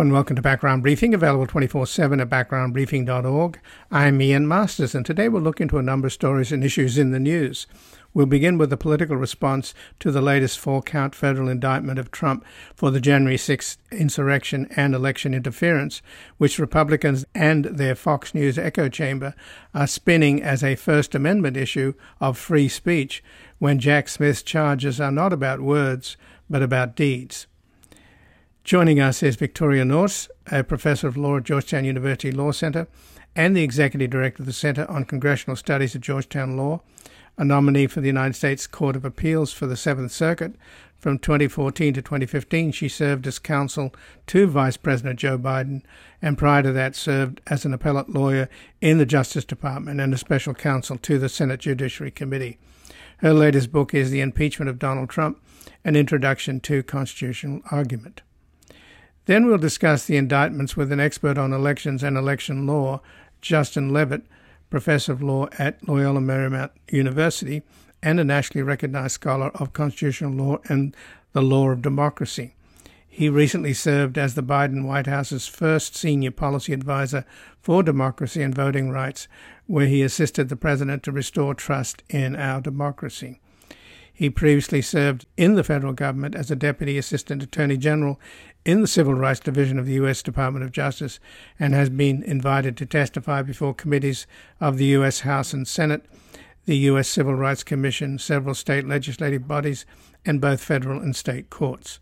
And welcome to Background Briefing, available 24 7 at backgroundbriefing.org. I'm Ian Masters, and today we'll look into a number of stories and issues in the news. We'll begin with the political response to the latest four count federal indictment of Trump for the January 6th insurrection and election interference, which Republicans and their Fox News echo chamber are spinning as a First Amendment issue of free speech, when Jack Smith's charges are not about words, but about deeds. Joining us is Victoria Nourse, a professor of law at Georgetown University Law Center and the executive director of the Center on Congressional Studies at Georgetown Law, a nominee for the United States Court of Appeals for the Seventh Circuit. From 2014 to 2015, she served as counsel to Vice President Joe Biden, and prior to that, served as an appellate lawyer in the Justice Department and a special counsel to the Senate Judiciary Committee. Her latest book is The Impeachment of Donald Trump An Introduction to Constitutional Argument. Then we'll discuss the indictments with an expert on elections and election law, Justin Levitt, professor of law at Loyola Marymount University and a nationally recognized scholar of constitutional law and the law of democracy. He recently served as the Biden White House's first senior policy advisor for democracy and voting rights, where he assisted the president to restore trust in our democracy. He previously served in the federal government as a Deputy Assistant Attorney General in the Civil Rights Division of the U.S. Department of Justice and has been invited to testify before committees of the U.S. House and Senate, the U.S. Civil Rights Commission, several state legislative bodies, and both federal and state courts.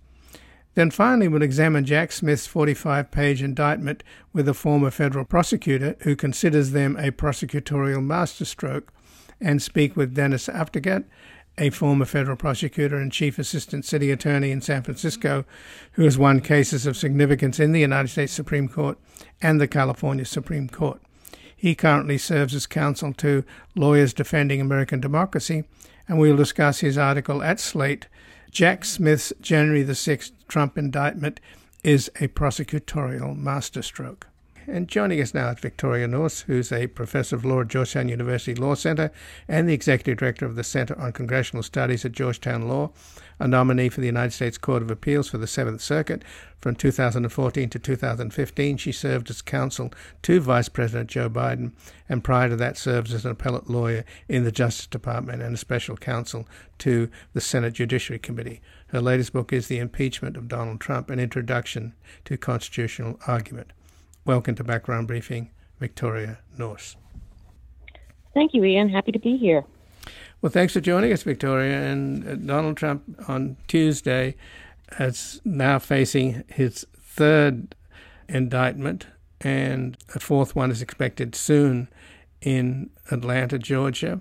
Then finally, we'll examine Jack Smith's 45 page indictment with a former federal prosecutor who considers them a prosecutorial masterstroke and speak with Dennis Aftergut, a former federal prosecutor and chief assistant city attorney in San Francisco, who has won cases of significance in the United States Supreme Court and the California Supreme Court. He currently serves as counsel to Lawyers Defending American Democracy, and we'll discuss his article at Slate Jack Smith's January the 6th Trump indictment is a prosecutorial masterstroke. And joining us now is Victoria Nourse, who's a professor of law at Georgetown University Law Center and the executive director of the Center on Congressional Studies at Georgetown Law, a nominee for the United States Court of Appeals for the Seventh Circuit. From 2014 to 2015, she served as counsel to Vice President Joe Biden, and prior to that, served as an appellate lawyer in the Justice Department and a special counsel to the Senate Judiciary Committee. Her latest book is The Impeachment of Donald Trump An Introduction to Constitutional Argument. Welcome to Background Briefing, Victoria Nourse. Thank you, Ian. Happy to be here. Well, thanks for joining us, Victoria. And uh, Donald Trump on Tuesday is now facing his third indictment, and a fourth one is expected soon in Atlanta, Georgia.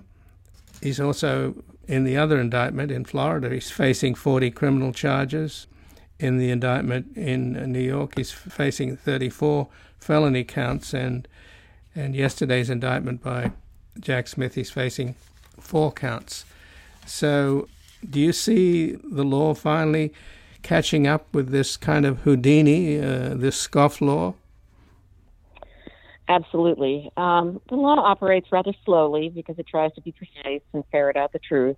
He's also in the other indictment in Florida. He's facing 40 criminal charges. In the indictment in New York, he's facing 34 felony counts, and and yesterday's indictment by Jack Smith, he's facing four counts. So, do you see the law finally catching up with this kind of Houdini, uh, this scofflaw? Absolutely. Um, the law operates rather slowly because it tries to be precise and ferret out the truth.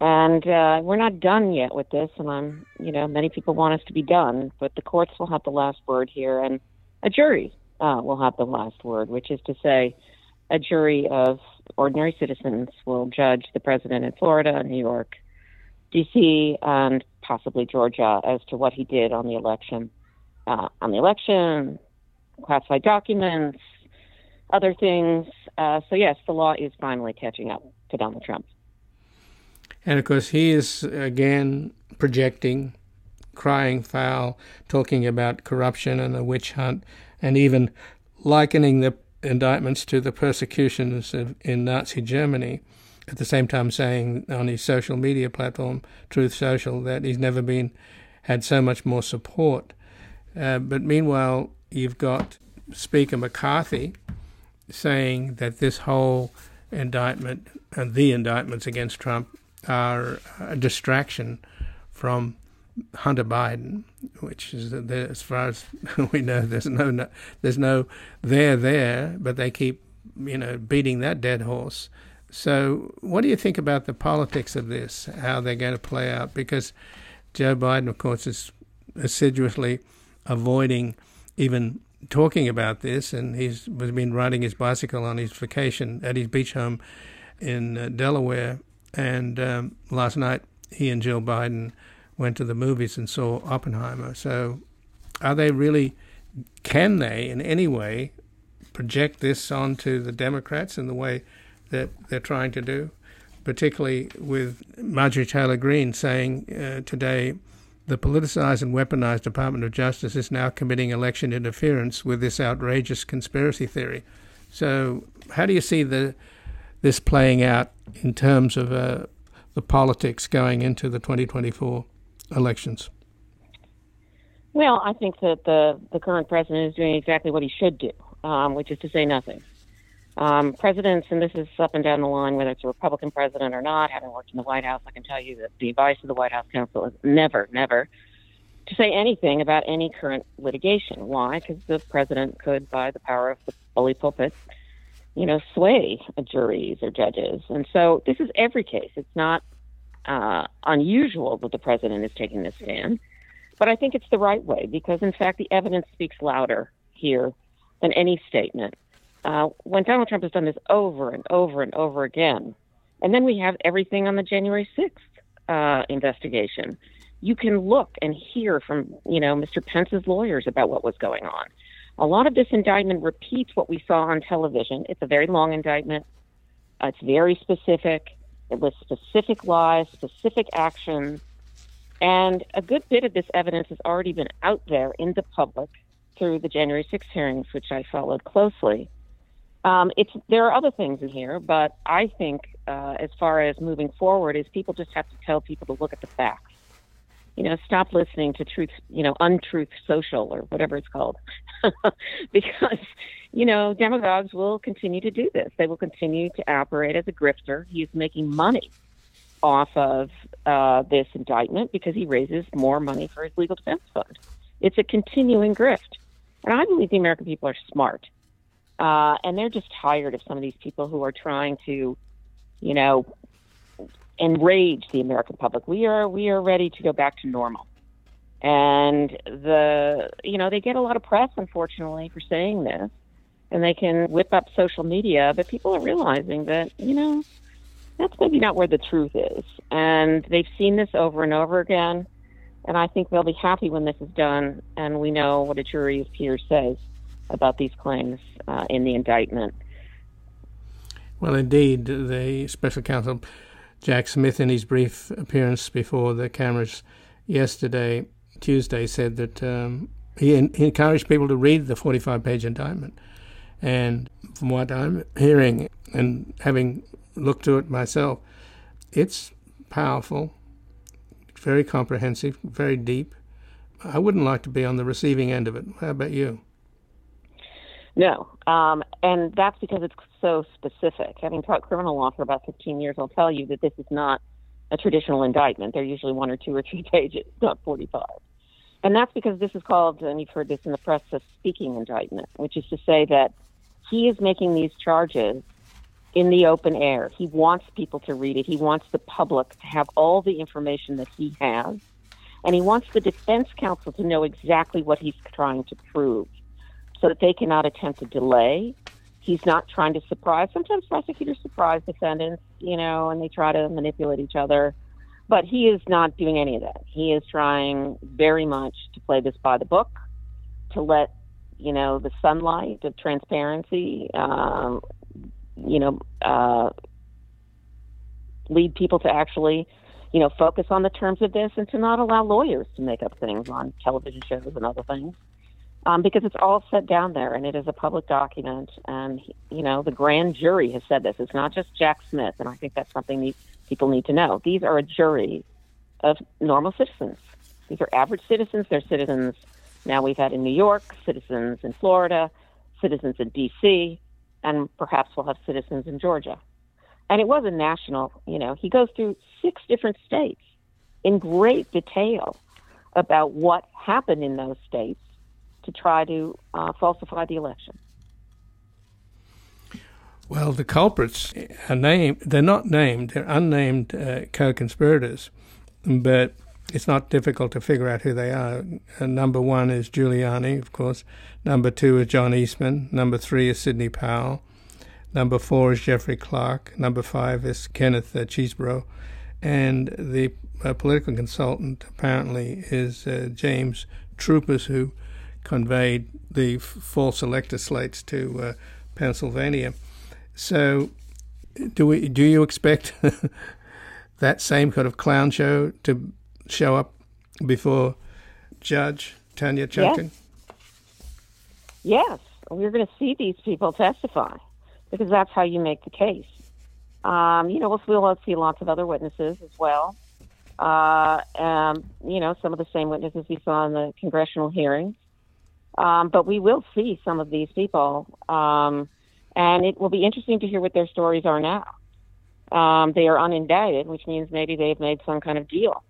And uh, we're not done yet with this, and I'm, you know, many people want us to be done, but the courts will have the last word here. And a jury uh, will have the last word, which is to say, a jury of ordinary citizens will judge the president in Florida, New York, D.C., and possibly Georgia as to what he did on the election, uh, on the election, classified documents, other things. Uh, so yes, the law is finally catching up to Donald Trump. And of course, he is again projecting crying foul, talking about corruption and a witch hunt, and even likening the indictments to the persecutions of, in Nazi Germany. At the same time, saying on his social media platform, Truth Social, that he's never been had so much more support. Uh, but meanwhile, you've got Speaker McCarthy saying that this whole indictment and the indictments against Trump are a distraction from Hunter Biden, which is as far as we know, there's no, no there's no there there, but they keep you know beating that dead horse. So, what do you think about the politics of this? How they're going to play out? Because Joe Biden, of course, is assiduously avoiding even talking about this, and he's been riding his bicycle on his vacation at his beach home in uh, Delaware. And um, last night, he and Jill Biden went to the movies and saw Oppenheimer. So, are they really? Can they, in any way, project this onto the Democrats in the way that they're trying to do? Particularly with Marjorie Taylor Greene saying uh, today the politicized and weaponized Department of Justice is now committing election interference with this outrageous conspiracy theory. So, how do you see the this playing out in terms of uh, the politics going into the 2024 elections? Well, I think that the the current president is doing exactly what he should do, um, which is to say nothing. Um, presidents, and this is up and down the line, whether it's a Republican president or not, having worked in the White House, I can tell you that the advice of the White House counsel is never, never to say anything about any current litigation. Why? Because the president could, by the power of the bully pulpit, you know, sway juries or judges. And so this is every case. It's not uh, unusual that the president is taking this stand, but I think it's the right way because, in fact, the evidence speaks louder here than any statement uh, when Donald Trump has done this over and over and over again, and then we have everything on the January 6th uh, investigation. You can look and hear from, you know, Mr. Pence's lawyers about what was going on. A lot of this indictment repeats what we saw on television. It's a very long indictment. Uh, it's very specific. It lists specific lies, specific actions, and a good bit of this evidence has already been out there in the public through the January 6th hearings, which I followed closely. Um, it's there are other things in here, but I think uh, as far as moving forward, is people just have to tell people to look at the facts. You know, stop listening to truth, you know, untruth social or whatever it's called, because you know demagogues will continue to do this. They will continue to operate as a grifter. He's making money off of uh, this indictment because he raises more money for his legal defense fund. It's a continuing grift, and I believe the American people are smart uh, and they're just tired of some of these people who are trying to, you know, enrage the American public. We are we are ready to go back to normal. And the you know, they get a lot of press unfortunately for saying this. And they can whip up social media, but people are realizing that, you know, that's maybe not where the truth is. And they've seen this over and over again. And I think they'll be happy when this is done and we know what a jury of peers says about these claims uh, in the indictment. Well, indeed, the special counsel Jack Smith, in his brief appearance before the cameras yesterday, Tuesday, said that um, he, he encouraged people to read the 45 page indictment. And from what I'm hearing and having looked to it myself, it's powerful, very comprehensive, very deep. I wouldn't like to be on the receiving end of it. How about you? No, um, and that's because it's so specific. Having taught criminal law for about 15 years, I'll tell you that this is not a traditional indictment. They're usually one or two or three pages, not 45. And that's because this is called, and you've heard this in the press, a speaking indictment, which is to say that he is making these charges in the open air. He wants people to read it. He wants the public to have all the information that he has. And he wants the defense counsel to know exactly what he's trying to prove so that they cannot attempt to delay. He's not trying to surprise. Sometimes prosecutors surprise defendants, you know, and they try to manipulate each other. But he is not doing any of that. He is trying very much to play this by the book, to let, you know, the sunlight of transparency, um, you know, uh, lead people to actually, you know, focus on the terms of this and to not allow lawyers to make up things on television shows and other things um, because it's all set down there and it is a public document. And, you know, the grand jury has said this. It's not just Jack Smith, and I think that's something that people need to know. These are a jury of normal citizens. These are average citizens. They're citizens now we've had in New York, citizens in Florida, citizens in D.C., and perhaps we'll have citizens in Georgia. And it was a national, you know, he goes through six different states in great detail about what happened in those states to try to uh, falsify the election. Well, the culprits are named. They're not named. They're unnamed uh, co-conspirators, but it's not difficult to figure out who they are. Uh, number one is Giuliani, of course. Number two is John Eastman. Number three is Sidney Powell. Number four is Jeffrey Clark. Number five is Kenneth uh, Chesebro. And the uh, political consultant apparently is uh, James Troopers, who conveyed the false elector slates to uh, Pennsylvania. So, do we? Do you expect that same kind of clown show to show up before Judge Tanya Chutkan? Yes. yes. We're going to see these people testify because that's how you make the case. Um, you know, we'll, we'll see lots of other witnesses as well. Uh, um, you know, some of the same witnesses we saw in the congressional hearings. Um, but we will see some of these people, um, and it will be interesting to hear what their stories are now. Um, they are unindicted, which means maybe they've made some kind of deal.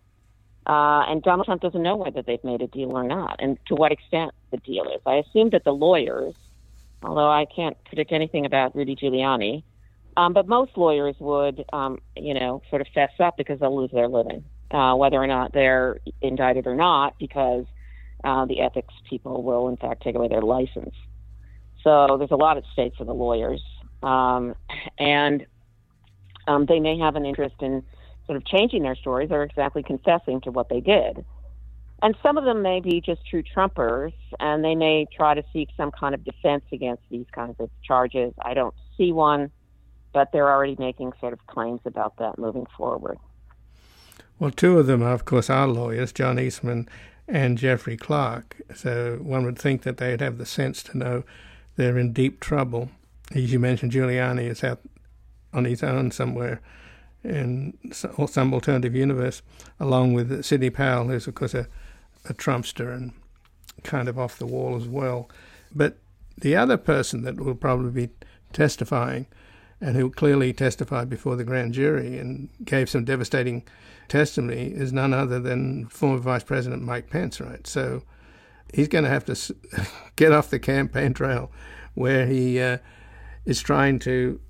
Uh, and Donald Trump doesn't know whether they've made a deal or not, and to what extent the deal is. I assume that the lawyers, although I can't predict anything about Rudy Giuliani, um, but most lawyers would, um, you know, sort of fess up because they'll lose their living, uh, whether or not they're indicted or not, because uh, the ethics people will, in fact, take away their license. So there's a lot at stake for the lawyers, um, and um, they may have an interest in sort of changing their stories or exactly confessing to what they did. And some of them may be just true Trumpers, and they may try to seek some kind of defense against these kinds of charges. I don't see one, but they're already making sort of claims about that moving forward. Well, two of them, are, of course, are lawyers, John Eastman and Jeffrey Clark. So one would think that they'd have the sense to know they're in deep trouble. As you mentioned, Giuliani is out on his own somewhere in some alternative universe, along with Sidney Powell, who's, of course, a, a Trumpster and kind of off the wall as well. But the other person that will probably be testifying and who clearly testified before the grand jury and gave some devastating testimony is none other than former Vice President Mike Pence, right? So he's going to have to get off the campaign trail where he uh, is trying to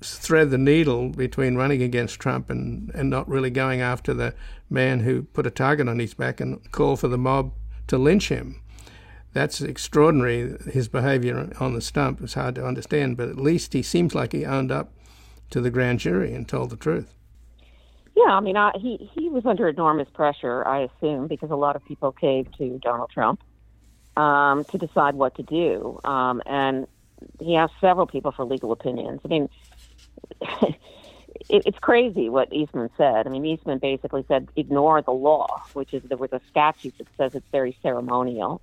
thread the needle between running against Trump and, and not really going after the man who put a target on his back and call for the mob to lynch him. That's extraordinary. His behavior on the stump is hard to understand, but at least he seems like he owned up to the grand jury and told the truth. Yeah, I mean, I, he he was under enormous pressure, I assume, because a lot of people caved to Donald Trump um, to decide what to do, um, and he asked several people for legal opinions. I mean, it, it's crazy what Eastman said. I mean, Eastman basically said ignore the law, which is there was a statute that says it's very ceremonial,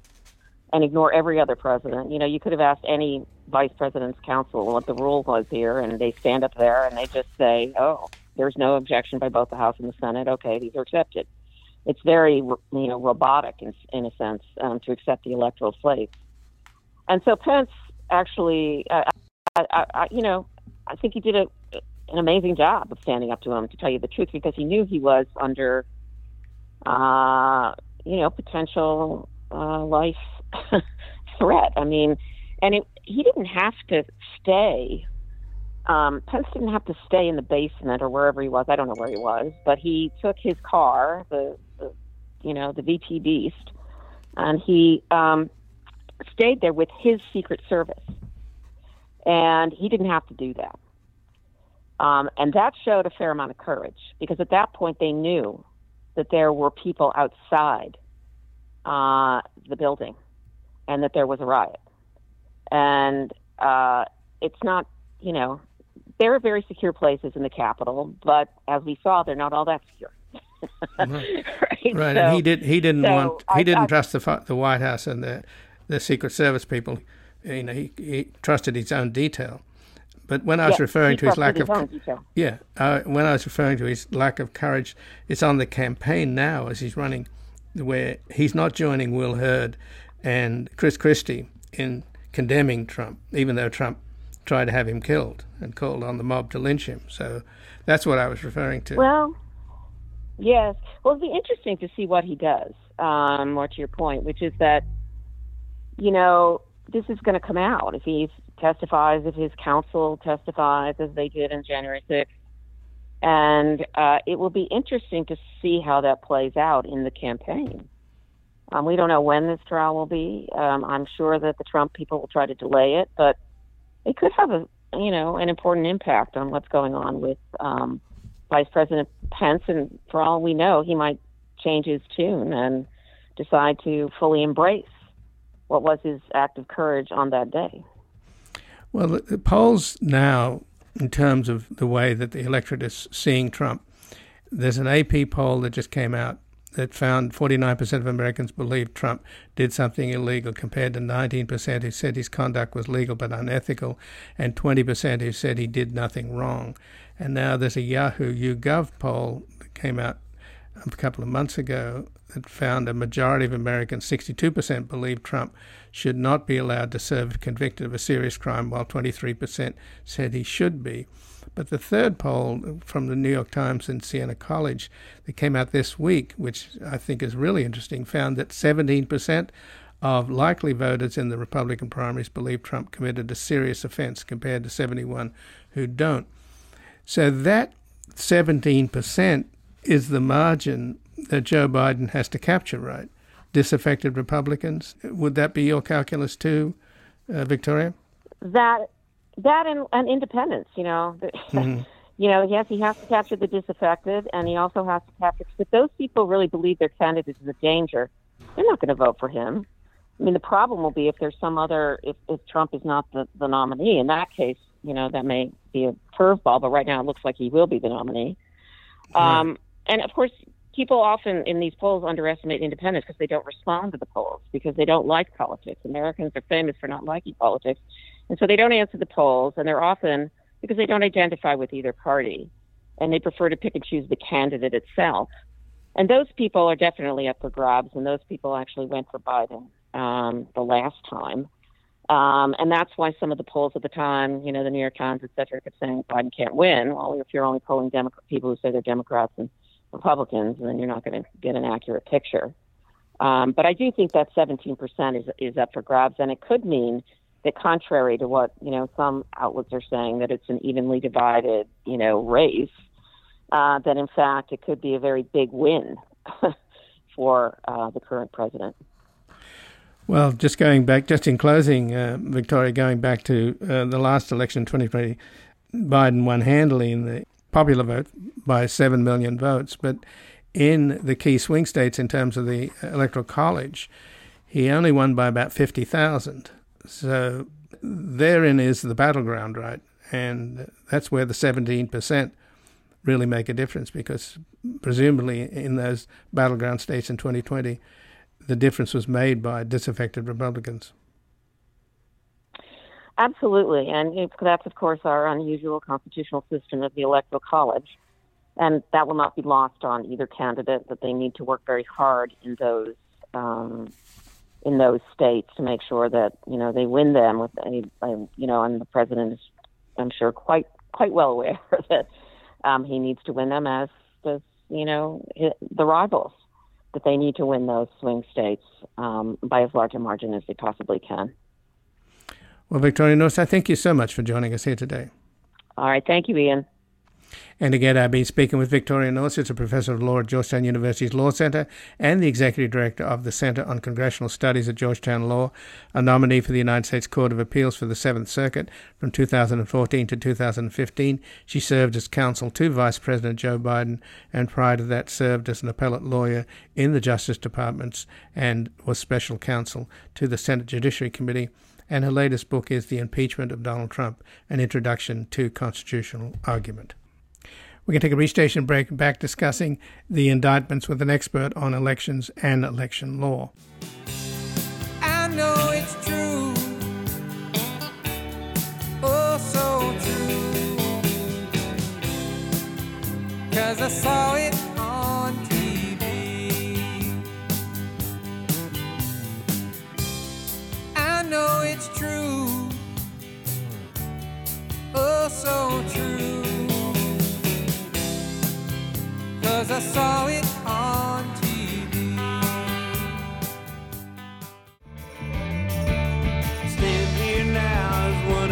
and ignore every other president. You know, you could have asked any vice president's counsel what the rule was here, and they stand up there and they just say, "Oh, there's no objection by both the House and the Senate. Okay, these are accepted." It's very, you know, robotic in, in a sense um, to accept the electoral slate. And so Pence actually, uh, I, I, I, you know, I think he did a, an amazing job of standing up to him, to tell you the truth, because he knew he was under, uh, you know, potential uh, life threat. I mean, and it, he didn't have to stay. Um, Pence didn't have to stay in the basement or wherever he was. I don't know where he was, but he took his car, the, the you know, the VP Beast, and he um, stayed there with his Secret Service. And he didn't have to do that. Um, and that showed a fair amount of courage because at that point they knew that there were people outside uh, the building and that there was a riot. And uh, it's not, you know, there are very secure places in the capital, but as we saw, they're not all that secure. right, right. right. So, and he did. He didn't so want. He I, didn't I, trust the the White House and the the Secret Service people you know, he, he trusted his own detail. But when I was referring to his lack his of yeah, uh, when I was referring to his lack of courage, it's on the campaign now as he's running, where he's not joining Will Hurd and Chris Christie in condemning Trump, even though Trump tried to have him killed and called on the mob to lynch him. So that's what I was referring to. Well, yes. Well, it'll be interesting to see what he does. Um, more to your point, which is that you know this is going to come out if he testifies, if his counsel testifies, as they did on January 6th. And uh, it will be interesting to see how that plays out in the campaign. Um, we don't know when this trial will be. Um, I'm sure that the Trump people will try to delay it, but it could have a you know an important impact on what's going on with um, Vice President Pence. And for all we know, he might change his tune and decide to fully embrace what was his act of courage on that day. Well, the polls now, in terms of the way that the electorate is seeing Trump, there's an AP poll that just came out that found 49% of Americans believed Trump did something illegal, compared to 19% who said his conduct was legal but unethical, and 20% who said he did nothing wrong. And now there's a Yahoo YouGov poll that came out a couple of months ago that found a majority of Americans, 62%, believe Trump should not be allowed to serve convicted of a serious crime, while 23% said he should be. But the third poll from the New York Times and Siena College that came out this week, which I think is really interesting, found that 17% of likely voters in the Republican primaries believe Trump committed a serious offense compared to 71 who don't. So that 17% is the margin that Joe Biden has to capture, right? Disaffected Republicans. Would that be your calculus too, uh, Victoria? That that and, and independence. You know, mm-hmm. you know, yes, he has to capture the disaffected, and he also has to capture. If those people really believe their candidate is a danger, they're not going to vote for him. I mean, the problem will be if there's some other, if, if Trump is not the, the nominee. In that case, you know, that may be a curveball, but right now it looks like he will be the nominee. Right. Um, and of course, people often in these polls underestimate independents because they don't respond to the polls because they don't like politics. Americans are famous for not liking politics. And so they don't answer the polls, and they're often because they don't identify with either party, and they prefer to pick and choose the candidate itself. And those people are definitely up for grabs, and those people actually went for Biden um, the last time. Um, and that's why some of the polls at the time, you know, the New York Times, et cetera, kept saying Biden can't win. Well, if you're only polling Demo- people who say they're Democrats and Republicans, then you're not going to get an accurate picture. Um, but I do think that 17% is, is up for grabs, and it could mean that contrary to what you know some outlets are saying that it's an evenly divided you know race, uh, that in fact it could be a very big win for uh, the current president. Well, just going back, just in closing, uh, Victoria, going back to uh, the last election, 2020, Biden won handily in the popular vote by 7 million votes. But in the key swing states, in terms of the Electoral College, he only won by about 50,000. So therein is the battleground, right? And that's where the 17% really make a difference because presumably in those battleground states in 2020, the difference was made by disaffected Republicans. Absolutely. And that's, of course, our unusual constitutional system of the Electoral College. And that will not be lost on either candidate, that they need to work very hard in those um, in those states to make sure that you know they win them with a, a you know and the president is I'm sure quite quite well aware that um, he needs to win them as does you know the rivals that they need to win those swing states um, by as large a margin as they possibly can. Well, Victoria I thank you so much for joining us here today. All right, thank you, Ian. And again, I've been speaking with Victoria Nourse, who's a professor of law at Georgetown University's Law Center and the executive director of the Center on Congressional Studies at Georgetown Law, a nominee for the United States Court of Appeals for the Seventh Circuit from 2014 to 2015. She served as counsel to Vice President Joe Biden, and prior to that, served as an appellate lawyer in the Justice Departments and was special counsel to the Senate Judiciary Committee and her latest book is The Impeachment of Donald Trump An Introduction to Constitutional Argument. We can take a restation break back discussing the indictments with an expert on elections and election law. I know it's true. Oh, so true. Cause I saw it on TV. I know it's true. Oh, so true. Cause I saw it on TV. Stand here now as one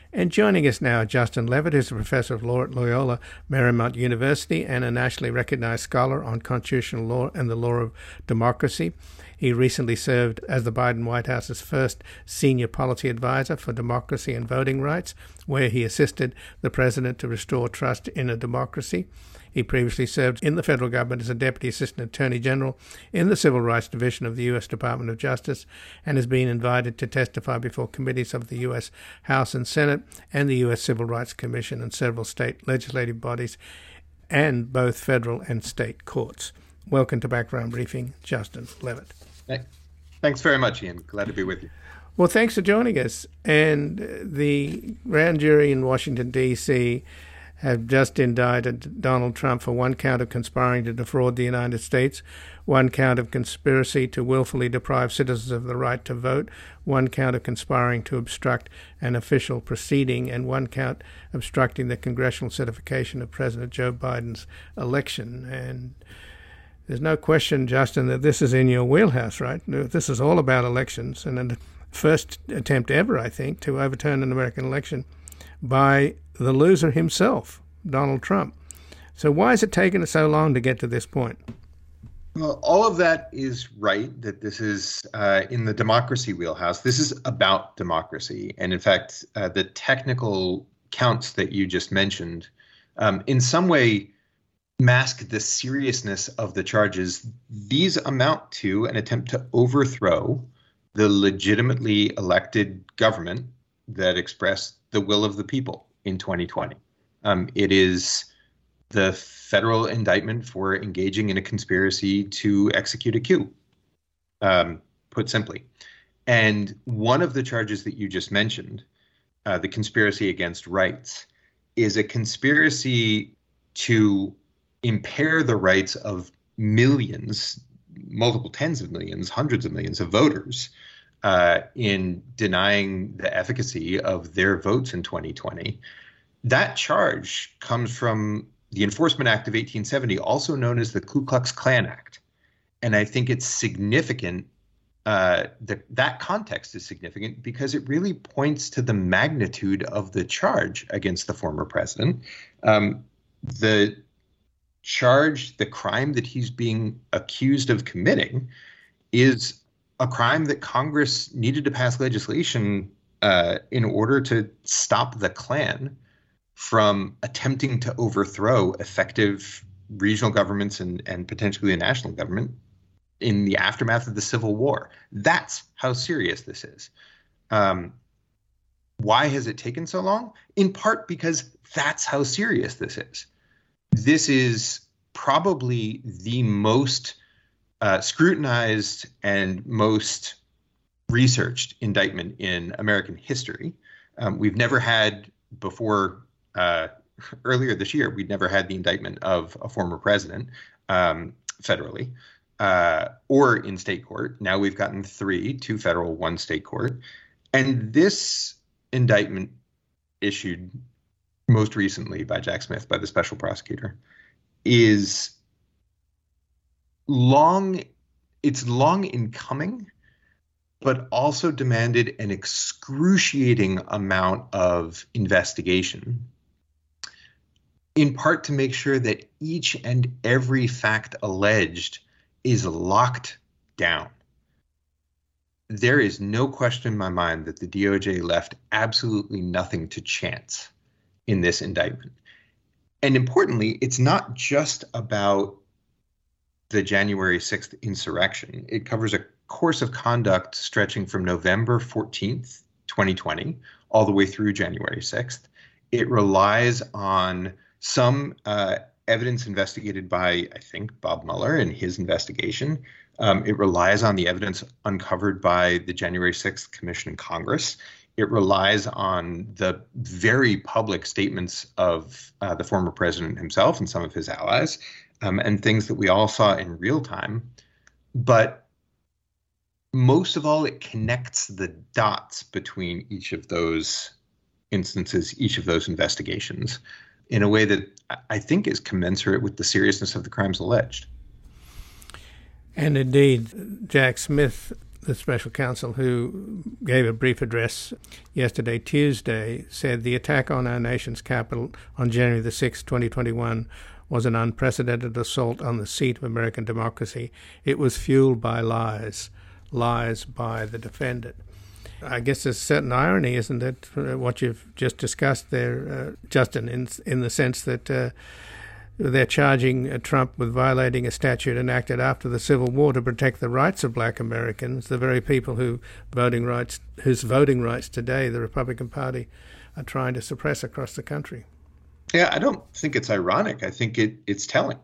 And joining us now, Justin Levitt, who's a professor of law at Loyola Marymount University and a nationally recognized scholar on constitutional law and the law of democracy. He recently served as the Biden White House's first senior policy advisor for democracy and voting rights, where he assisted the president to restore trust in a democracy. He previously served in the federal government as a Deputy Assistant Attorney General in the Civil Rights Division of the U.S. Department of Justice and has been invited to testify before committees of the U.S. House and Senate and the U.S. Civil Rights Commission and several state legislative bodies and both federal and state courts. Welcome to Background Briefing, Justin Levitt. Thanks very much, Ian. Glad to be with you. Well, thanks for joining us. And the grand jury in Washington, D.C have just indicted Donald Trump for one count of conspiring to defraud the United States, one count of conspiracy to willfully deprive citizens of the right to vote, one count of conspiring to obstruct an official proceeding, and one count obstructing the congressional certification of President Joe Biden's election. And there's no question, Justin, that this is in your wheelhouse, right? This is all about elections and the first attempt ever, I think, to overturn an American election by the loser himself, Donald Trump. So, why has it taken so long to get to this point? Well, all of that is right, that this is uh, in the democracy wheelhouse. This is about democracy. And in fact, uh, the technical counts that you just mentioned, um, in some way, mask the seriousness of the charges. These amount to an attempt to overthrow the legitimately elected government that expressed the will of the people in 2020. Um, it is the federal indictment for engaging in a conspiracy to execute a coup, um, put simply. And one of the charges that you just mentioned, uh, the conspiracy against rights, is a conspiracy to impair the rights of millions, multiple tens of millions, hundreds of millions of voters uh, in denying the efficacy of their votes in 2020. That charge comes from the Enforcement Act of 1870, also known as the Ku Klux Klan Act. And I think it's significant. Uh, that that context is significant because it really points to the magnitude of the charge against the former president. Um, the charge, the crime that he's being accused of committing, is a crime that Congress needed to pass legislation uh, in order to stop the Klan from attempting to overthrow effective regional governments and, and potentially a national government in the aftermath of the Civil War. That's how serious this is. Um, why has it taken so long? In part because that's how serious this is. This is probably the most uh, scrutinized and most researched indictment in American history. Um, we've never had before uh, earlier this year, we'd never had the indictment of a former president um, federally uh, or in state court. Now we've gotten three, two federal, one state court. And this indictment issued most recently by Jack Smith, by the special prosecutor, is long it's long in coming but also demanded an excruciating amount of investigation in part to make sure that each and every fact alleged is locked down there is no question in my mind that the DOJ left absolutely nothing to chance in this indictment. And importantly, it's not just about the January 6th insurrection. It covers a course of conduct stretching from November 14th, 2020, all the way through January 6th. It relies on some uh, evidence investigated by, I think, Bob Mueller in his investigation. Um, it relies on the evidence uncovered by the January 6th Commission in Congress. It relies on the very public statements of uh, the former president himself and some of his allies um, and things that we all saw in real time. But most of all, it connects the dots between each of those instances, each of those investigations, in a way that I think is commensurate with the seriousness of the crimes alleged. And indeed, Jack Smith, the special counsel who gave a brief address yesterday, Tuesday, said the attack on our nation's capital on January the 6th, 2021, was an unprecedented assault on the seat of American democracy. It was fueled by lies, lies by the defendant. I guess there's a certain irony, isn't it, what you've just discussed there, uh, Justin, in in the sense that uh, they're charging uh, Trump with violating a statute enacted after the Civil War to protect the rights of Black Americans, the very people who voting rights, whose voting rights today the Republican Party are trying to suppress across the country. Yeah, I don't think it's ironic. I think it, it's telling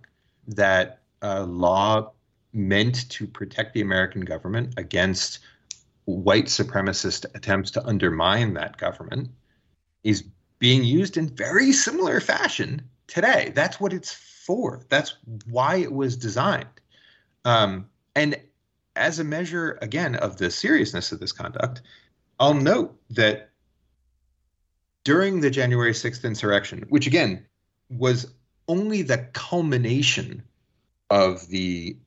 that a law meant to protect the American government against white supremacist attempts to undermine that government is being used in very similar fashion today. That's what it's for. That's why it was designed. Um, and as a measure, again, of the seriousness of this conduct, I'll note that during the January 6th insurrection, which again was only the culmination of the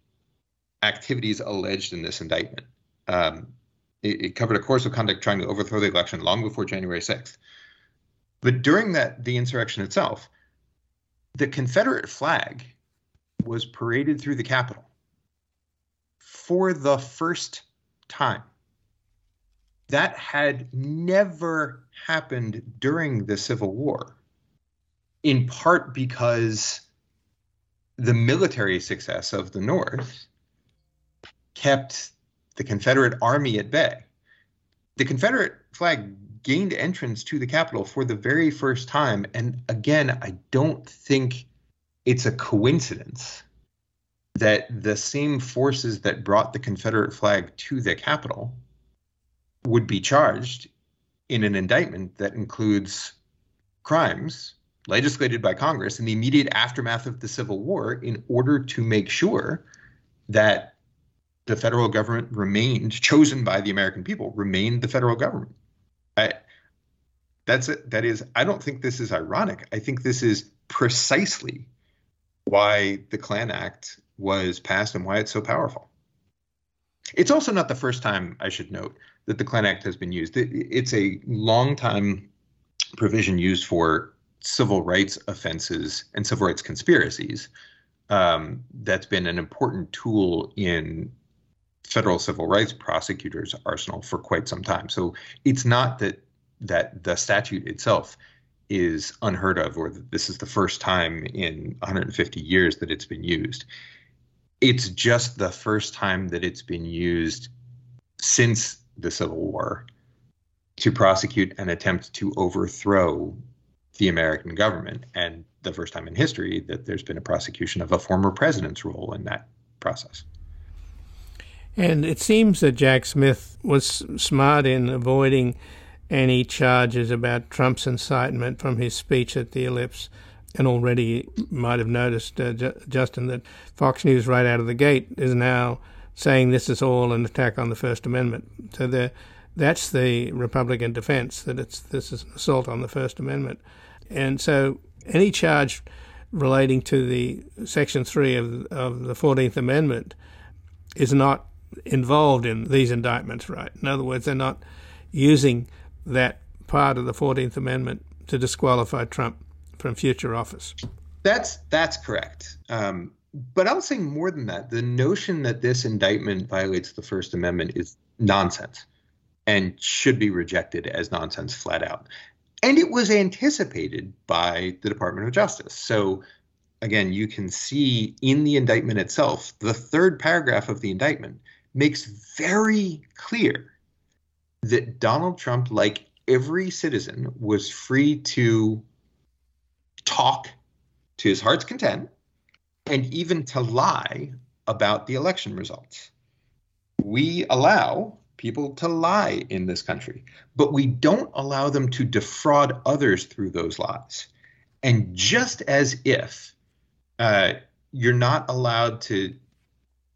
activities alleged in this indictment. Um, it, it, covered a course of conduct trying to overthrow the election long before January 6th. But during that, the insurrection itself, the Confederate flag was paraded through the Capitol for the first time. That had never happened during the Civil War, in part because the military success of the North kept the Confederate Army at bay. The Confederate flag gained entrance to the Capitol for the very first time. And again, I don't think it's a coincidence that the same forces that brought the Confederate flag to the Capitol would be charged in an indictment that includes crimes legislated by Congress in the immediate aftermath of the Civil War in order to make sure that the federal government remained chosen by the American people, remained the federal government. I, that's it. That is, I don't think this is ironic. I think this is precisely why the Klan Act was passed and why it's so powerful. It's also not the first time, I should note, that the Klan Act has been used. It's a long time provision used for civil rights offenses and civil rights conspiracies. Um, that's been an important tool in federal civil rights prosecutors' arsenal for quite some time. So it's not that that the statute itself is unheard of or that this is the first time in 150 years that it's been used. It's just the first time that it's been used since the Civil War to prosecute an attempt to overthrow the American government, and the first time in history that there's been a prosecution of a former president's role in that process. And it seems that Jack Smith was smart in avoiding any charges about Trump's incitement from his speech at the Ellipse. And already might have noticed, uh, Justin, that Fox News, right out of the gate, is now saying this is all an attack on the First Amendment. So that's the Republican defense that it's this is an assault on the First Amendment. And so any charge relating to the Section 3 of, of the 14th Amendment is not involved in these indictments, right? In other words, they're not using that part of the 14th Amendment to disqualify Trump from future office. That's that's correct. Um, but I'll say more than that. The notion that this indictment violates the First Amendment is nonsense and should be rejected as nonsense flat out. And it was anticipated by the Department of Justice. So again, you can see in the indictment itself, the third paragraph of the indictment makes very clear that Donald Trump, like every citizen, was free to talk to his heart's content and even to lie about the election results. We allow people to lie in this country, but we don't allow them to defraud others through those lies. And just as if uh, you're not allowed to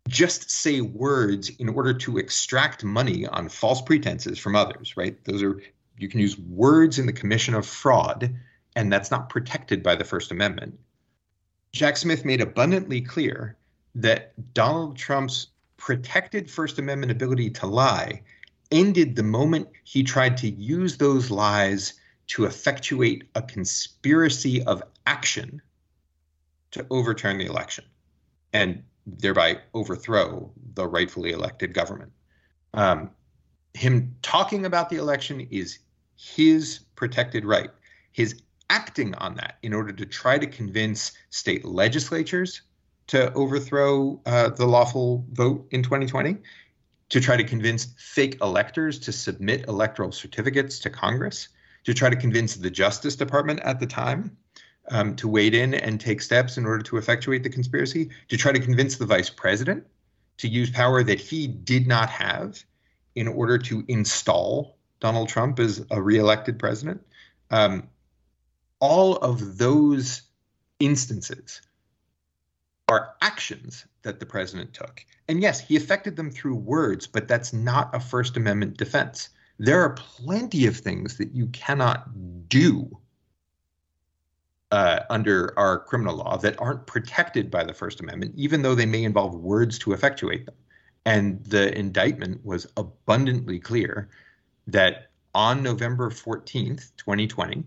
just say words in order to extract money on false pretenses from others, right? Those are, you can use words in the commission of fraud, and that's not protected by the First Amendment. Jack Smith made abundantly clear that Donald Trump's protected First Amendment ability to lie ended the moment he tried to use those lies to effectuate a conspiracy of action to overturn the election and thereby overthrow the rightfully elected government. Um, him talking about the election is his protected right. His acting on that in order to try to convince state legislatures to overthrow uh, the lawful vote in 2020, to try to convince fake electors to submit electoral certificates to Congress, to try to convince the Justice Department at the time um, to wade in and take steps in order to effectuate the conspiracy, to try to convince the vice president to use power that he did not have in order to install Donald Trump as a reelected president. Um, all of those instances are actions that the president took. And yes, he affected them through words, but that's not a First Amendment defense. There are plenty of things that you cannot do uh, under our criminal law that aren't protected by the First Amendment, even though they may involve words to effectuate them. And the indictment was abundantly clear that on November 14th, 2020,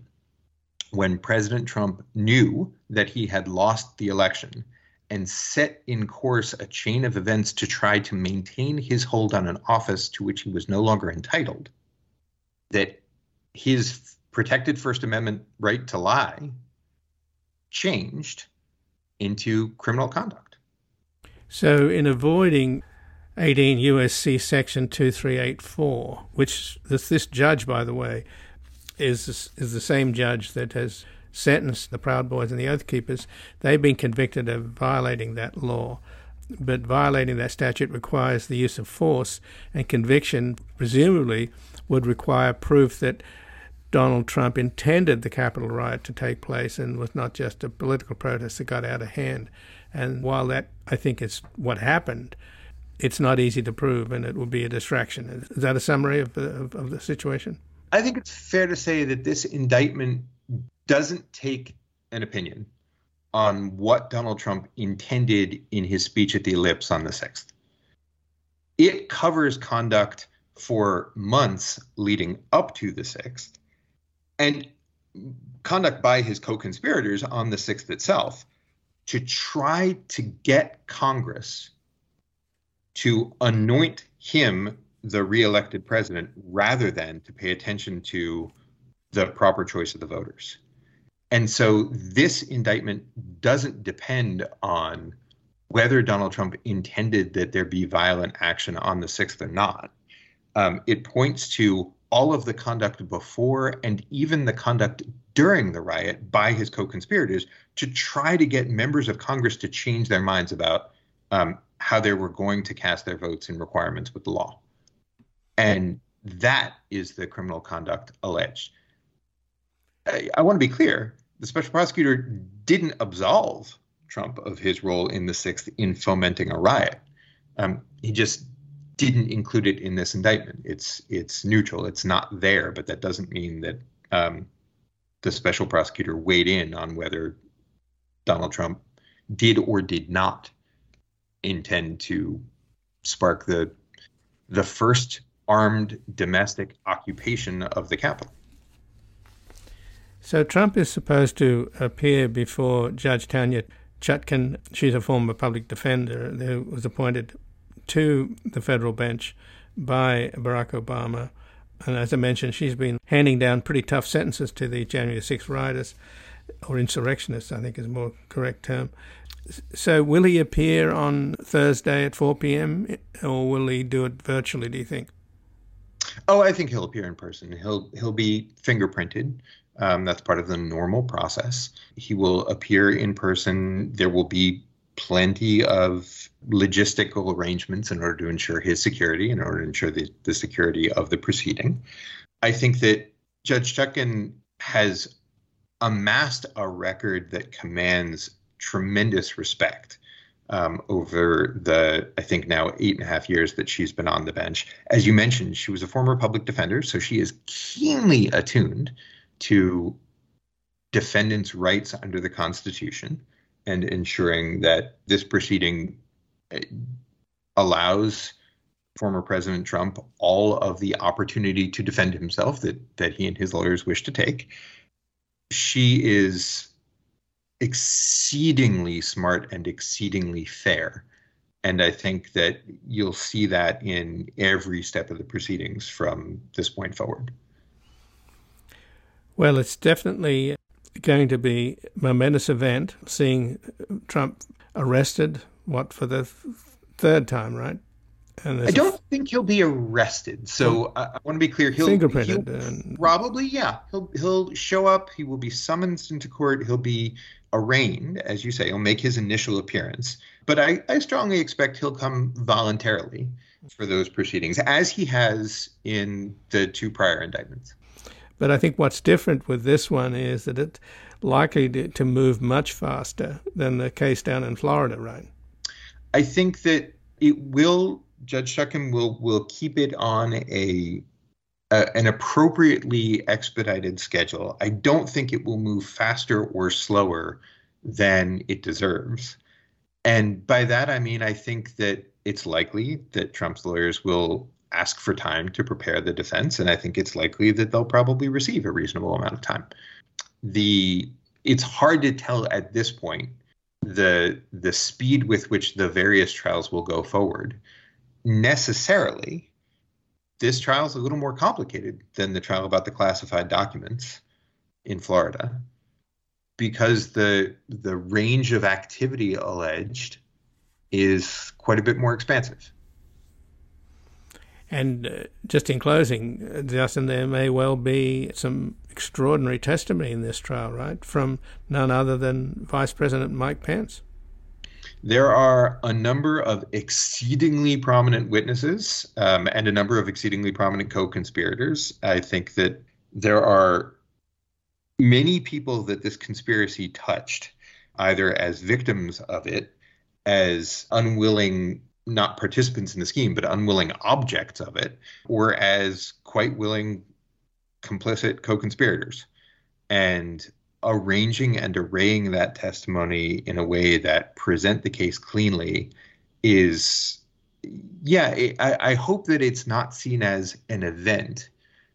when President Trump knew that he had lost the election and set in course a chain of events to try to maintain his hold on an office to which he was no longer entitled, that his protected First Amendment right to lie changed into criminal conduct. So, in avoiding 18 USC section 2384, which this, this judge, by the way, is is the same judge that has sentenced the Proud Boys and the Oath Keepers. They've been convicted of violating that law. But violating that statute requires the use of force, and conviction presumably would require proof that Donald Trump intended the Capitol riot to take place and was not just a political protest that got out of hand. And while that, I think, is what happened, it's not easy to prove and it will be a distraction. Is that a summary of, of, of the situation? I think it's fair to say that this indictment doesn't take an opinion on what Donald Trump intended in his speech at the ellipse on the 6th. It covers conduct for months leading up to the 6th and conduct by his co conspirators on the 6th itself to try to get Congress to anoint him the reelected president rather than to pay attention to the proper choice of the voters. And so this indictment doesn't depend on whether Donald Trump intended that there be violent action on the 6th or not. Um, it points to all of the conduct before and even the conduct during the riot by his co conspirators to try to get members of Congress to change their minds about um, how they were going to cast their votes in requirements with the law. And that is the criminal conduct alleged. I, I want to be clear the special prosecutor didn't absolve Trump of his role in the sixth in fomenting a riot. Um, he just didn't include it in this indictment. It's it's neutral. It's not there, but that doesn't mean that um, the special prosecutor weighed in on whether Donald Trump did or did not intend to spark the the first armed domestic occupation of the Capitol. So Trump is supposed to appear before Judge Tanya Chutkan. She's a former public defender who was appointed to the federal bench by Barack Obama. And as I mentioned, she's been handing down pretty tough sentences to the January 6th rioters, or insurrectionists, I think is a more correct term. So, will he appear on Thursday at 4 p.m., or will he do it virtually, do you think? Oh, I think he'll appear in person. He'll he'll be fingerprinted. Um, that's part of the normal process. He will appear in person. There will be plenty of logistical arrangements in order to ensure his security, in order to ensure the, the security of the proceeding. I think that Judge Chutkan has amassed a record that commands tremendous respect um, over the, I think now eight and a half years that she's been on the bench. As you mentioned, she was a former public defender, so she is keenly attuned to defendants' rights under the Constitution and ensuring that this proceeding uh, allows former President Trump all of the opportunity to defend himself that that he and his lawyers wish to take. She is exceedingly smart and exceedingly fair. And I think that you'll see that in every step of the proceedings from this point forward. Well, it's definitely going to be a momentous event seeing Trump arrested, what, for the third time, right? I don't think he'll be arrested. So I, I want to be clear. He'll fingerprinted. he'll and, probably, yeah. He'll he'll show up. He will be summoned into court. He'll be arraigned, as you say. He'll make his initial appearance. But I, I strongly expect he'll come voluntarily for those proceedings, as he has in the two prior indictments. But I think what's different with this one is that it's likely to, to move much faster than the case down in Florida, right? I think that it will. Judge Chutkan will will keep it on a an appropriately expedited schedule. I don't think it will move faster or slower than it deserves. And by that I mean I think that it's likely that Trump's lawyers will ask for time to prepare the defense, and I think it's likely that they'll probably receive a reasonable amount of time. The it's hard to tell at this point the the speed with which the various trials will go forward necessarily this trial is a little more complicated than the trial about the classified documents in Florida because the the range of activity alleged is quite a bit more expansive. And uh, just in closing, Justin, there may well be some extraordinary testimony in this trial, right, from none other than Vice President Mike Pence. There are a number of exceedingly prominent witnesses um, and a number of exceedingly prominent co conspirators. I think that there are many people that this conspiracy touched, either as victims of it, as unwilling, not participants in the scheme, but unwilling objects of it, or as quite willing complicit co conspirators. And arranging and arraying that testimony in a way that present the case cleanly is yeah I, I hope that it's not seen as an event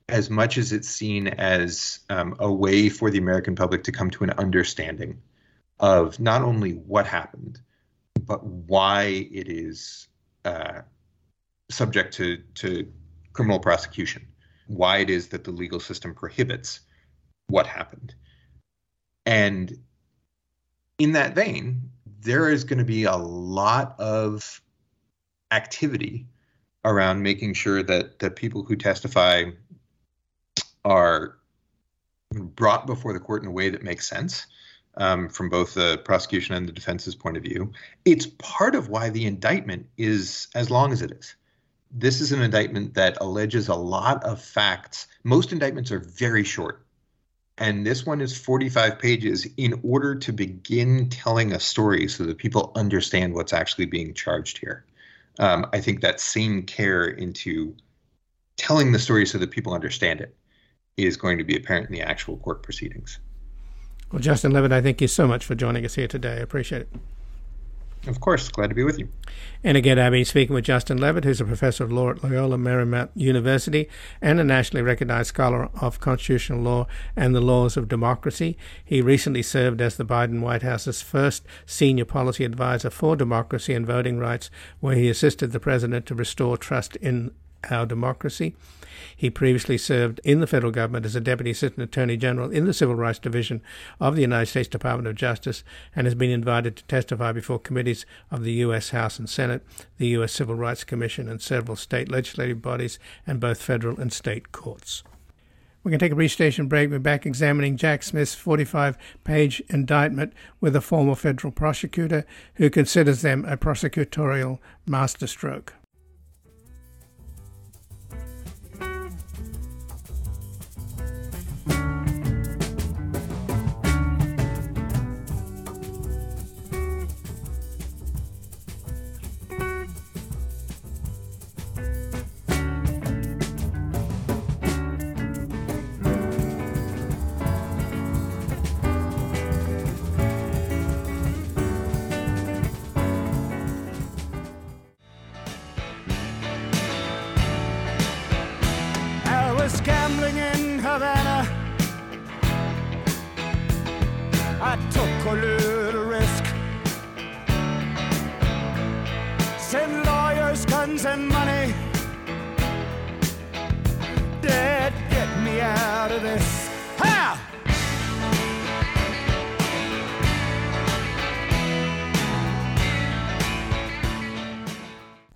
as much as it's seen as um, a way for the american public to come to an understanding of not only what happened but why it is uh, subject to, to criminal prosecution. Why it is that the legal system prohibits what happened. And in that vein, there is going to be a lot of activity around making sure that the people who testify are brought before the court in a way that makes sense um, from both the prosecution and the defense's point of view. It's part of why the indictment is as long as it is. This is an indictment that alleges a lot of facts. Most indictments are very short and this one is 45 pages in order to begin telling a story so that people understand what's actually being charged here. Um, I think that same care into telling the story so that people understand it is going to be apparent in the actual court proceedings. Well, Justin Levitt, I thank you so much for joining us here today. I appreciate it. Of course, glad to be with you. And again, I've been speaking with Justin Levitt, who's a professor of law at Loyola Marymount University and a nationally recognized scholar of constitutional law and the laws of democracy. He recently served as the Biden White House's first senior policy advisor for democracy and voting rights, where he assisted the president to restore trust in our democracy. He previously served in the federal government as a Deputy Assistant Attorney General in the Civil Rights Division of the United States Department of Justice and has been invited to testify before committees of the U.S. House and Senate, the U.S. Civil Rights Commission, and several state legislative bodies and both federal and state courts. We're going to take a brief station break. We're back examining Jack Smith's 45 page indictment with a former federal prosecutor who considers them a prosecutorial masterstroke.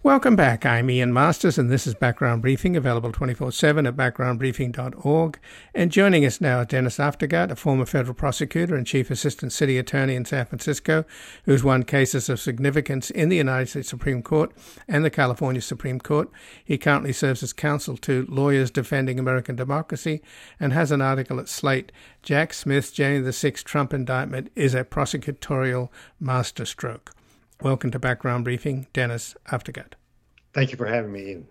Welcome back. I'm Ian Masters, and this is Background Briefing, available 24 7 at backgroundbriefing.org. And joining us now is Dennis Aftergut, a former federal prosecutor and chief assistant city attorney in San Francisco, who's won cases of significance in the United States Supreme Court and the California Supreme Court. He currently serves as counsel to Lawyers Defending American Democracy and has an article at Slate Jack Smith's January the 6th Trump indictment is a prosecutorial masterstroke. Welcome to Background Briefing, Dennis Aftergut. Thank you for having me. Ian.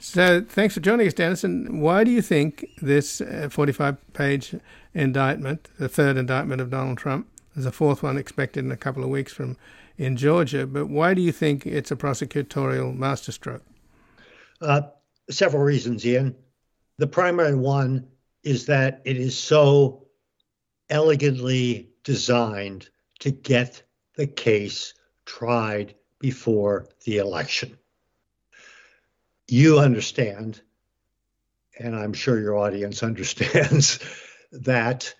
So, thanks for joining us, Dennis. And why do you think this 45 uh, page indictment, the third indictment of Donald Trump, there's a fourth one expected in a couple of weeks from in Georgia, but why do you think it's a prosecutorial masterstroke? Uh, several reasons, Ian. The primary one is that it is so elegantly designed to get the case tried before the election. You understand, and I'm sure your audience understands, that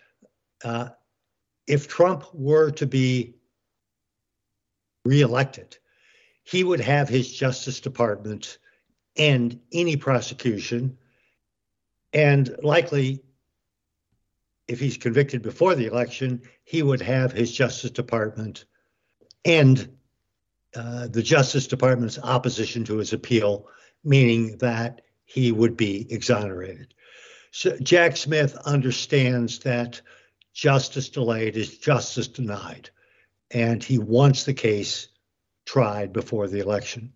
uh, if Trump were to be reelected, he would have his Justice Department end any prosecution, and likely, if he's convicted before the election, he would have his Justice Department end uh, the Justice Department's opposition to his appeal, meaning that he would be exonerated. So Jack Smith understands that justice delayed is justice denied, and he wants the case tried before the election.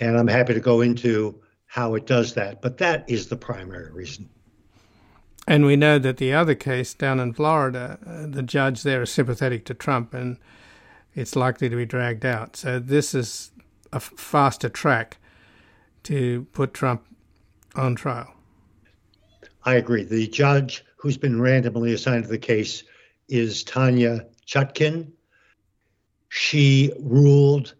And I'm happy to go into how it does that, but that is the primary reason. And we know that the other case down in Florida, uh, the judge there is sympathetic to Trump and it's likely to be dragged out. So this is a faster track to put Trump on trial. I agree. The judge who's been randomly assigned to the case is Tanya Chutkan. She ruled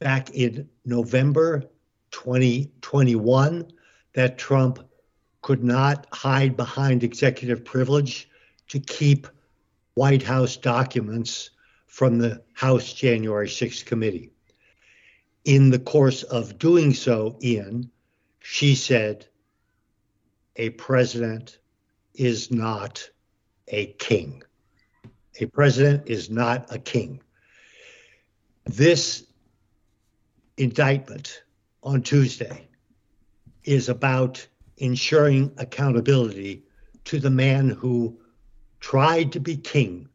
back in November 2021 that Trump could not hide behind executive privilege to keep White House documents from the House January 6th committee. In the course of doing so, Ian, she said, a president is not a king. A president is not a king. This indictment on Tuesday is about ensuring accountability to the man who tried to be king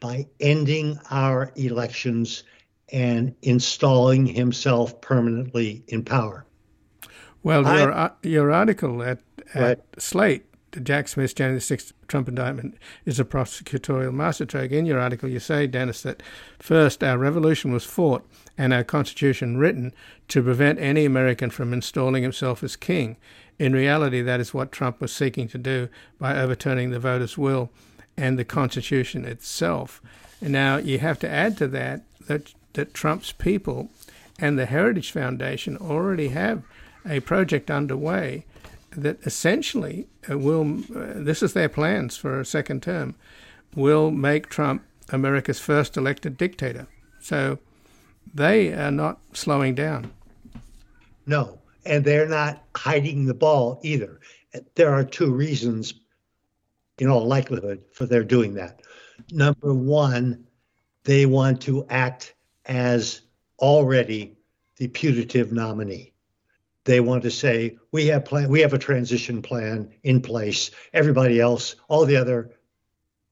by ending our elections and installing himself permanently in power. Well, your, I, uh, your article at, at Slate, the Jack Smith's January 6th Trump indictment, is a prosecutorial masterstroke. In your article, you say, Dennis, that first, our revolution was fought and our constitution written to prevent any American from installing himself as king. In reality, that is what Trump was seeking to do by overturning the voters' will and the Constitution itself. And now you have to add to that that, that Trump's people and the Heritage Foundation already have a project underway that essentially uh, will, uh, this is their plans for a second term, will make Trump America's first elected dictator. So they are not slowing down. No, and they're not hiding the ball either. There are two reasons in all likelihood, for their doing that. Number one, they want to act as already the putative nominee. They want to say we have plan, we have a transition plan in place. Everybody else, all the other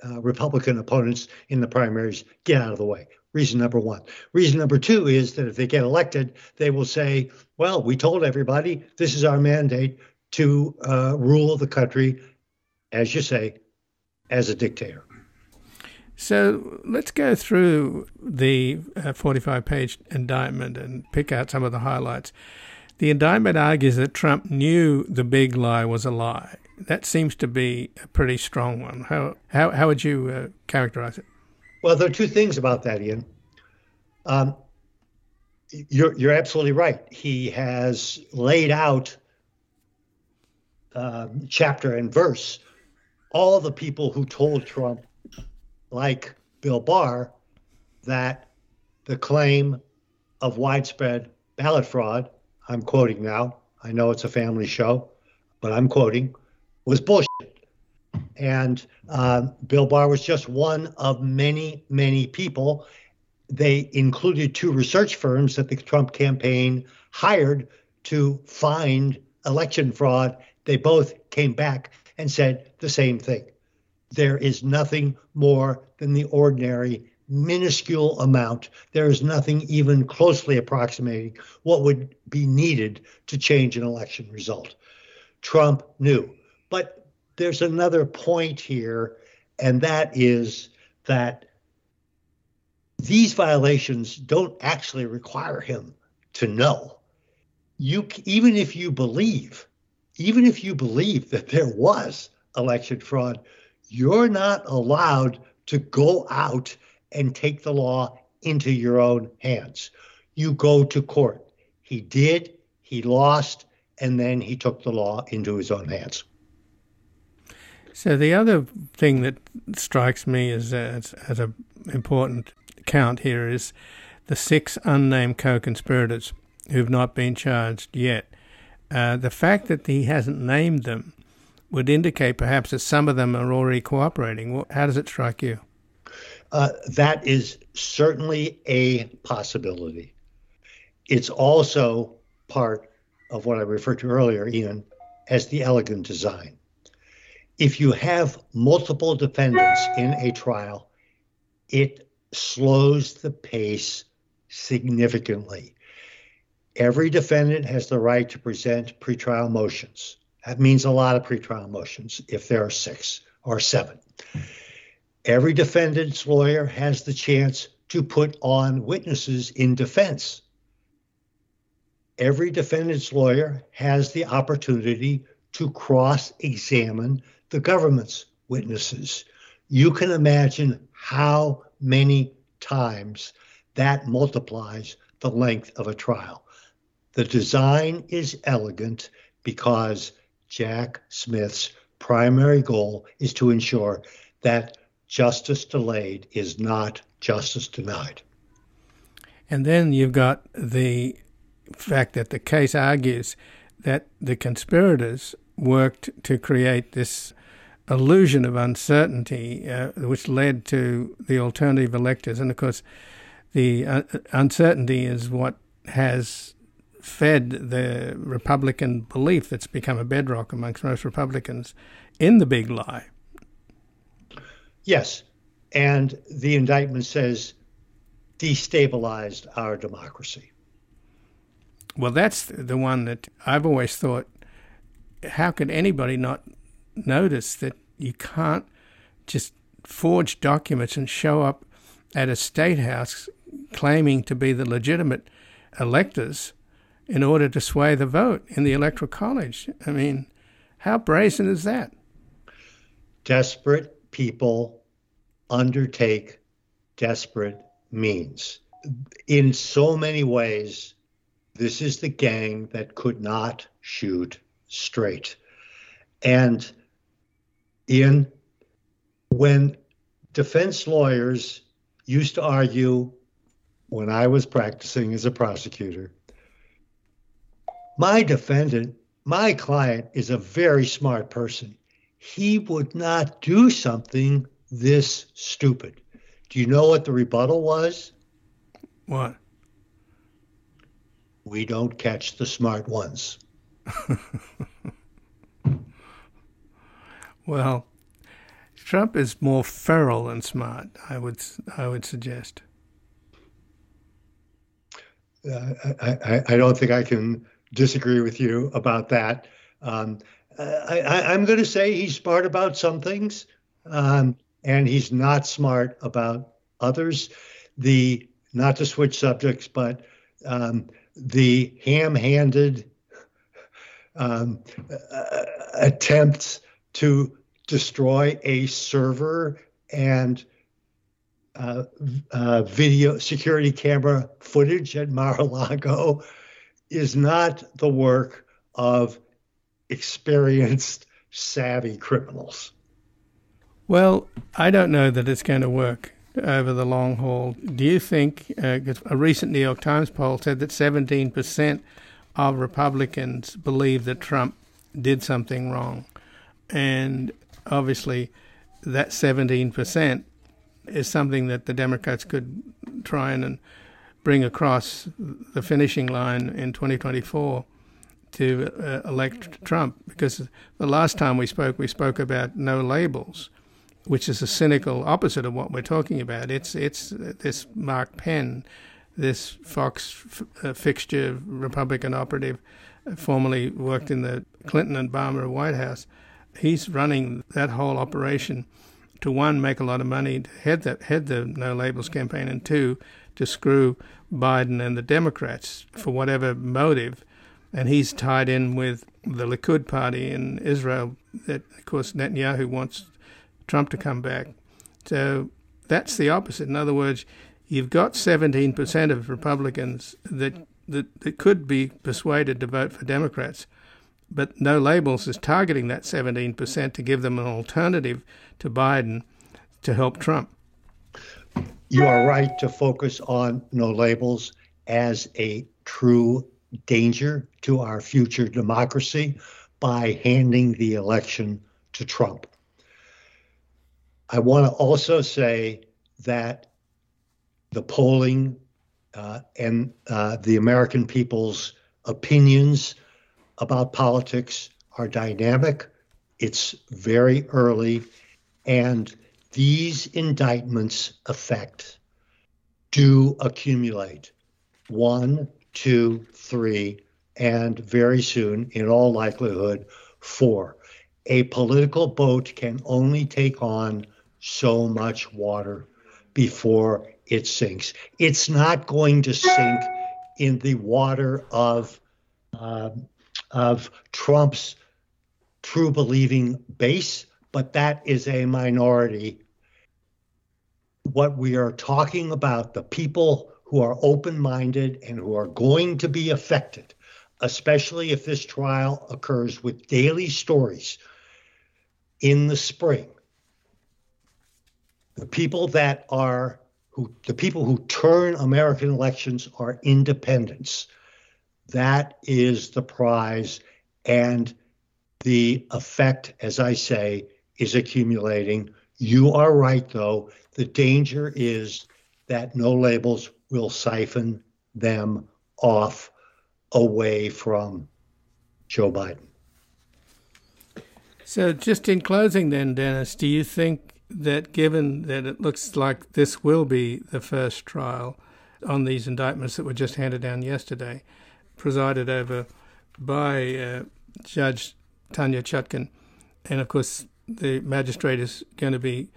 uh, Republican opponents in the primaries, get out of the way. Reason number one. Reason number two is that if they get elected, they will say, "Well, we told everybody this is our mandate to uh, rule the country as you say, as a dictator. So let's go through the uh, 45 page indictment and pick out some of the highlights. The indictment argues that Trump knew the big lie was a lie. That seems to be a pretty strong one. How, how, how would you uh, characterize it? Well, there are two things about that, Ian. Um, you're you're absolutely right. He has laid out um, chapter and verse all the people who told Trump, like Bill Barr, that the claim of widespread ballot fraud. I'm quoting now. I know it's a family show, but I'm quoting was bullshit. And uh, Bill Barr was just one of many, many people. They included two research firms that the Trump campaign hired to find election fraud. They both came back and said the same thing. There is nothing more than the ordinary minuscule amount. There is nothing even closely approximating what would be needed to change an election result. Trump knew. But there's another point here, and that is that these violations don't actually require him to know. You even if you believe, even if you believe that there was election fraud, you're not allowed to go out and take the law into your own hands. You go to court. He did, he lost, and then he took the law into his own hands. So the other thing that strikes me uh, as as, as an important count here is the six unnamed co-conspirators who've not been charged yet. Uh, the fact that he hasn't named them would indicate perhaps that some of them are already cooperating. How does it strike you? Uh, that is certainly a possibility. It's also part of what I referred to earlier, Ian, as the elegant design. If you have multiple defendants in a trial, it slows the pace significantly. Every defendant has the right to present pretrial motions. That means a lot of pretrial motions if there are six or seven. Every defendant's lawyer has the chance to put on witnesses in defense. Every defendant's lawyer has the opportunity to cross examine the government's witnesses. You can imagine how many times that multiplies the length of a trial. The design is elegant because Jack Smith's primary goal is to ensure that justice delayed is not justice denied. And then you've got the fact that the case argues that the conspirators worked to create this illusion of uncertainty, uh, which led to the alternative electors. And of course, the uh, uncertainty is what has fed the Republican belief that's become a bedrock amongst most Republicans in the big lie. Yes. And the indictment says destabilized our democracy. Well, that's the one that I've always thought how could anybody not notice that you can't just forge documents and show up at a state house claiming to be the legitimate electors in order to sway the vote in the electoral college? I mean, how brazen is that? Desperate people undertake desperate means. In so many ways, this is the gang that could not shoot straight. And in when defense lawyers used to argue when I was practicing as a prosecutor, my defendant, my client is a very smart person he would not do something this stupid. Do you know what the rebuttal was? What? We don't catch the smart ones. well, Trump is more feral than smart. I would I would suggest. Uh, I, I, don't think I can disagree with you about that. Um, I, am going to say he's smart about some things, um, and he's not smart about others. The not to switch subjects, but um, the ham-handed uh, attempts to destroy a server and uh, uh, video security camera footage at Mar-a-Lago is not the work of experienced, savvy criminals. Well, I don't know that it's going to work over the long haul. Do you think? Uh, a recent New York Times poll said that 17% of Republicans believe that Trump did something wrong. And obviously, that 17% is something that the Democrats could try and bring across the finishing line in 2024 to uh, elect Trump. Because the last time we spoke, we spoke about no labels which is a cynical opposite of what we're talking about. It's it's this Mark Penn, this Fox f- uh, fixture Republican operative, uh, formerly worked in the Clinton and Obama White House. He's running that whole operation to one make a lot of money, to head that head the no labels campaign, and two to screw Biden and the Democrats for whatever motive. And he's tied in with the Likud party in Israel. That of course Netanyahu wants Trump to come back. So that's the opposite. In other words, you've got 17% of Republicans that, that, that could be persuaded to vote for Democrats, but No Labels is targeting that 17% to give them an alternative to Biden to help Trump. You are right to focus on No Labels as a true danger to our future democracy by handing the election to Trump. I want to also say that the polling uh, and uh, the American people's opinions about politics are dynamic. It's very early, and these indictments affect do accumulate one, two, three, and very soon, in all likelihood, four. A political boat can only take on so much water before it sinks. It's not going to sink in the water of uh, of Trump's true believing base, but that is a minority. What we are talking about, the people who are open minded and who are going to be affected, especially if this trial occurs with daily stories in the spring, the people that are who the people who turn American elections are independents. That is the prize, and the effect, as I say, is accumulating. You are right, though. The danger is that no labels will siphon them off away from Joe Biden. So, just in closing, then, Dennis, do you think that given that it looks like this will be the first trial on these indictments that were just handed down yesterday, presided over by uh, Judge Tanya Chutkan, and of course the magistrate is going to be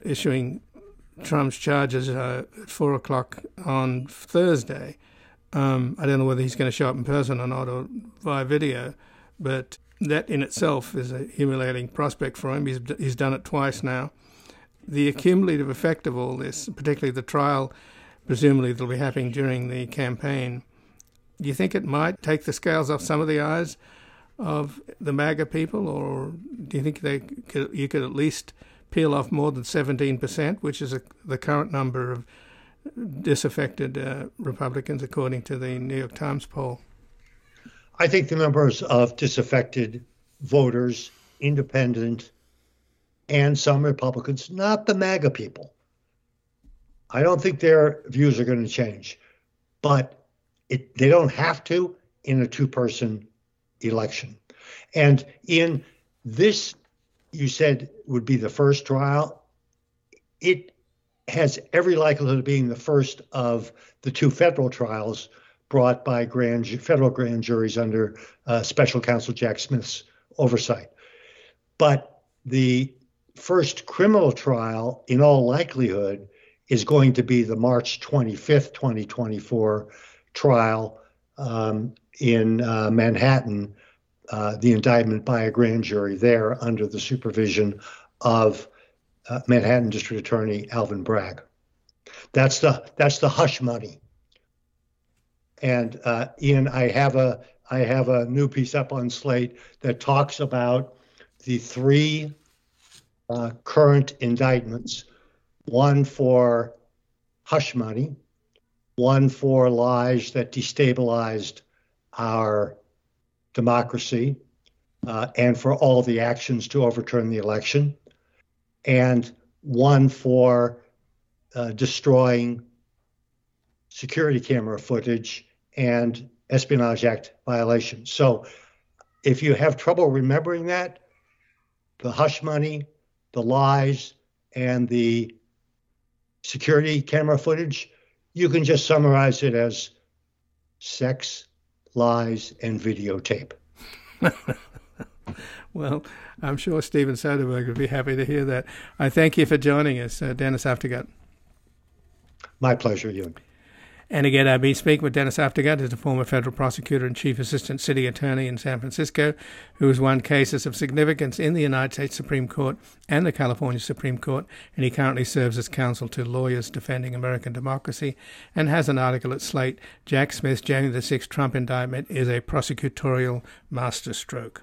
issuing Trump's charges uh, at four o'clock on Thursday. Um, I don't know whether he's going to show up in person or not, or via video, but that in itself is a humiliating prospect for him. He's, he's done it twice now. The accumulative effect of all this, particularly the trial, presumably that'll be happening during the campaign, do you think it might take the scales off some of the eyes of the MAGA people, or do you think they could, you could at least peel off more than 17%, which is a, the current number of disaffected uh, Republicans, according to the New York Times poll? I think the numbers of disaffected voters, independent, and some Republicans, not the MAGA people. I don't think their views are going to change, but it, they don't have to in a two person election. And in this, you said would be the first trial. It has every likelihood of being the first of the two federal trials brought by grand federal grand juries under uh, special counsel Jack Smith's oversight. But the first criminal trial, in all likelihood, is going to be the March 25th, 2024 trial um, in uh, Manhattan, uh, the indictment by a grand jury there under the supervision of uh, Manhattan District Attorney Alvin Bragg. That's the that's the hush money. And uh, Ian, I have a I have a new piece up on Slate that talks about the three uh, current indictments: one for hush money, one for lies that destabilized our democracy, uh, and for all the actions to overturn the election, and one for uh, destroying security camera footage and Espionage Act violations. So if you have trouble remembering that, the hush money, the lies, and the security camera footage, you can just summarize it as sex, lies, and videotape. well, I'm sure Steven Soderbergh would be happy to hear that. I thank you for joining us, uh, Dennis Aftergut. My pleasure, Ian. And again, I've been speaking with Dennis Aftergut, who's a former federal prosecutor and chief assistant city attorney in San Francisco, who has won cases of significance in the United States Supreme Court and the California Supreme Court, and he currently serves as counsel to lawyers defending American democracy, and has an article at Slate, Jack Smith's January the 6th Trump indictment is a prosecutorial masterstroke.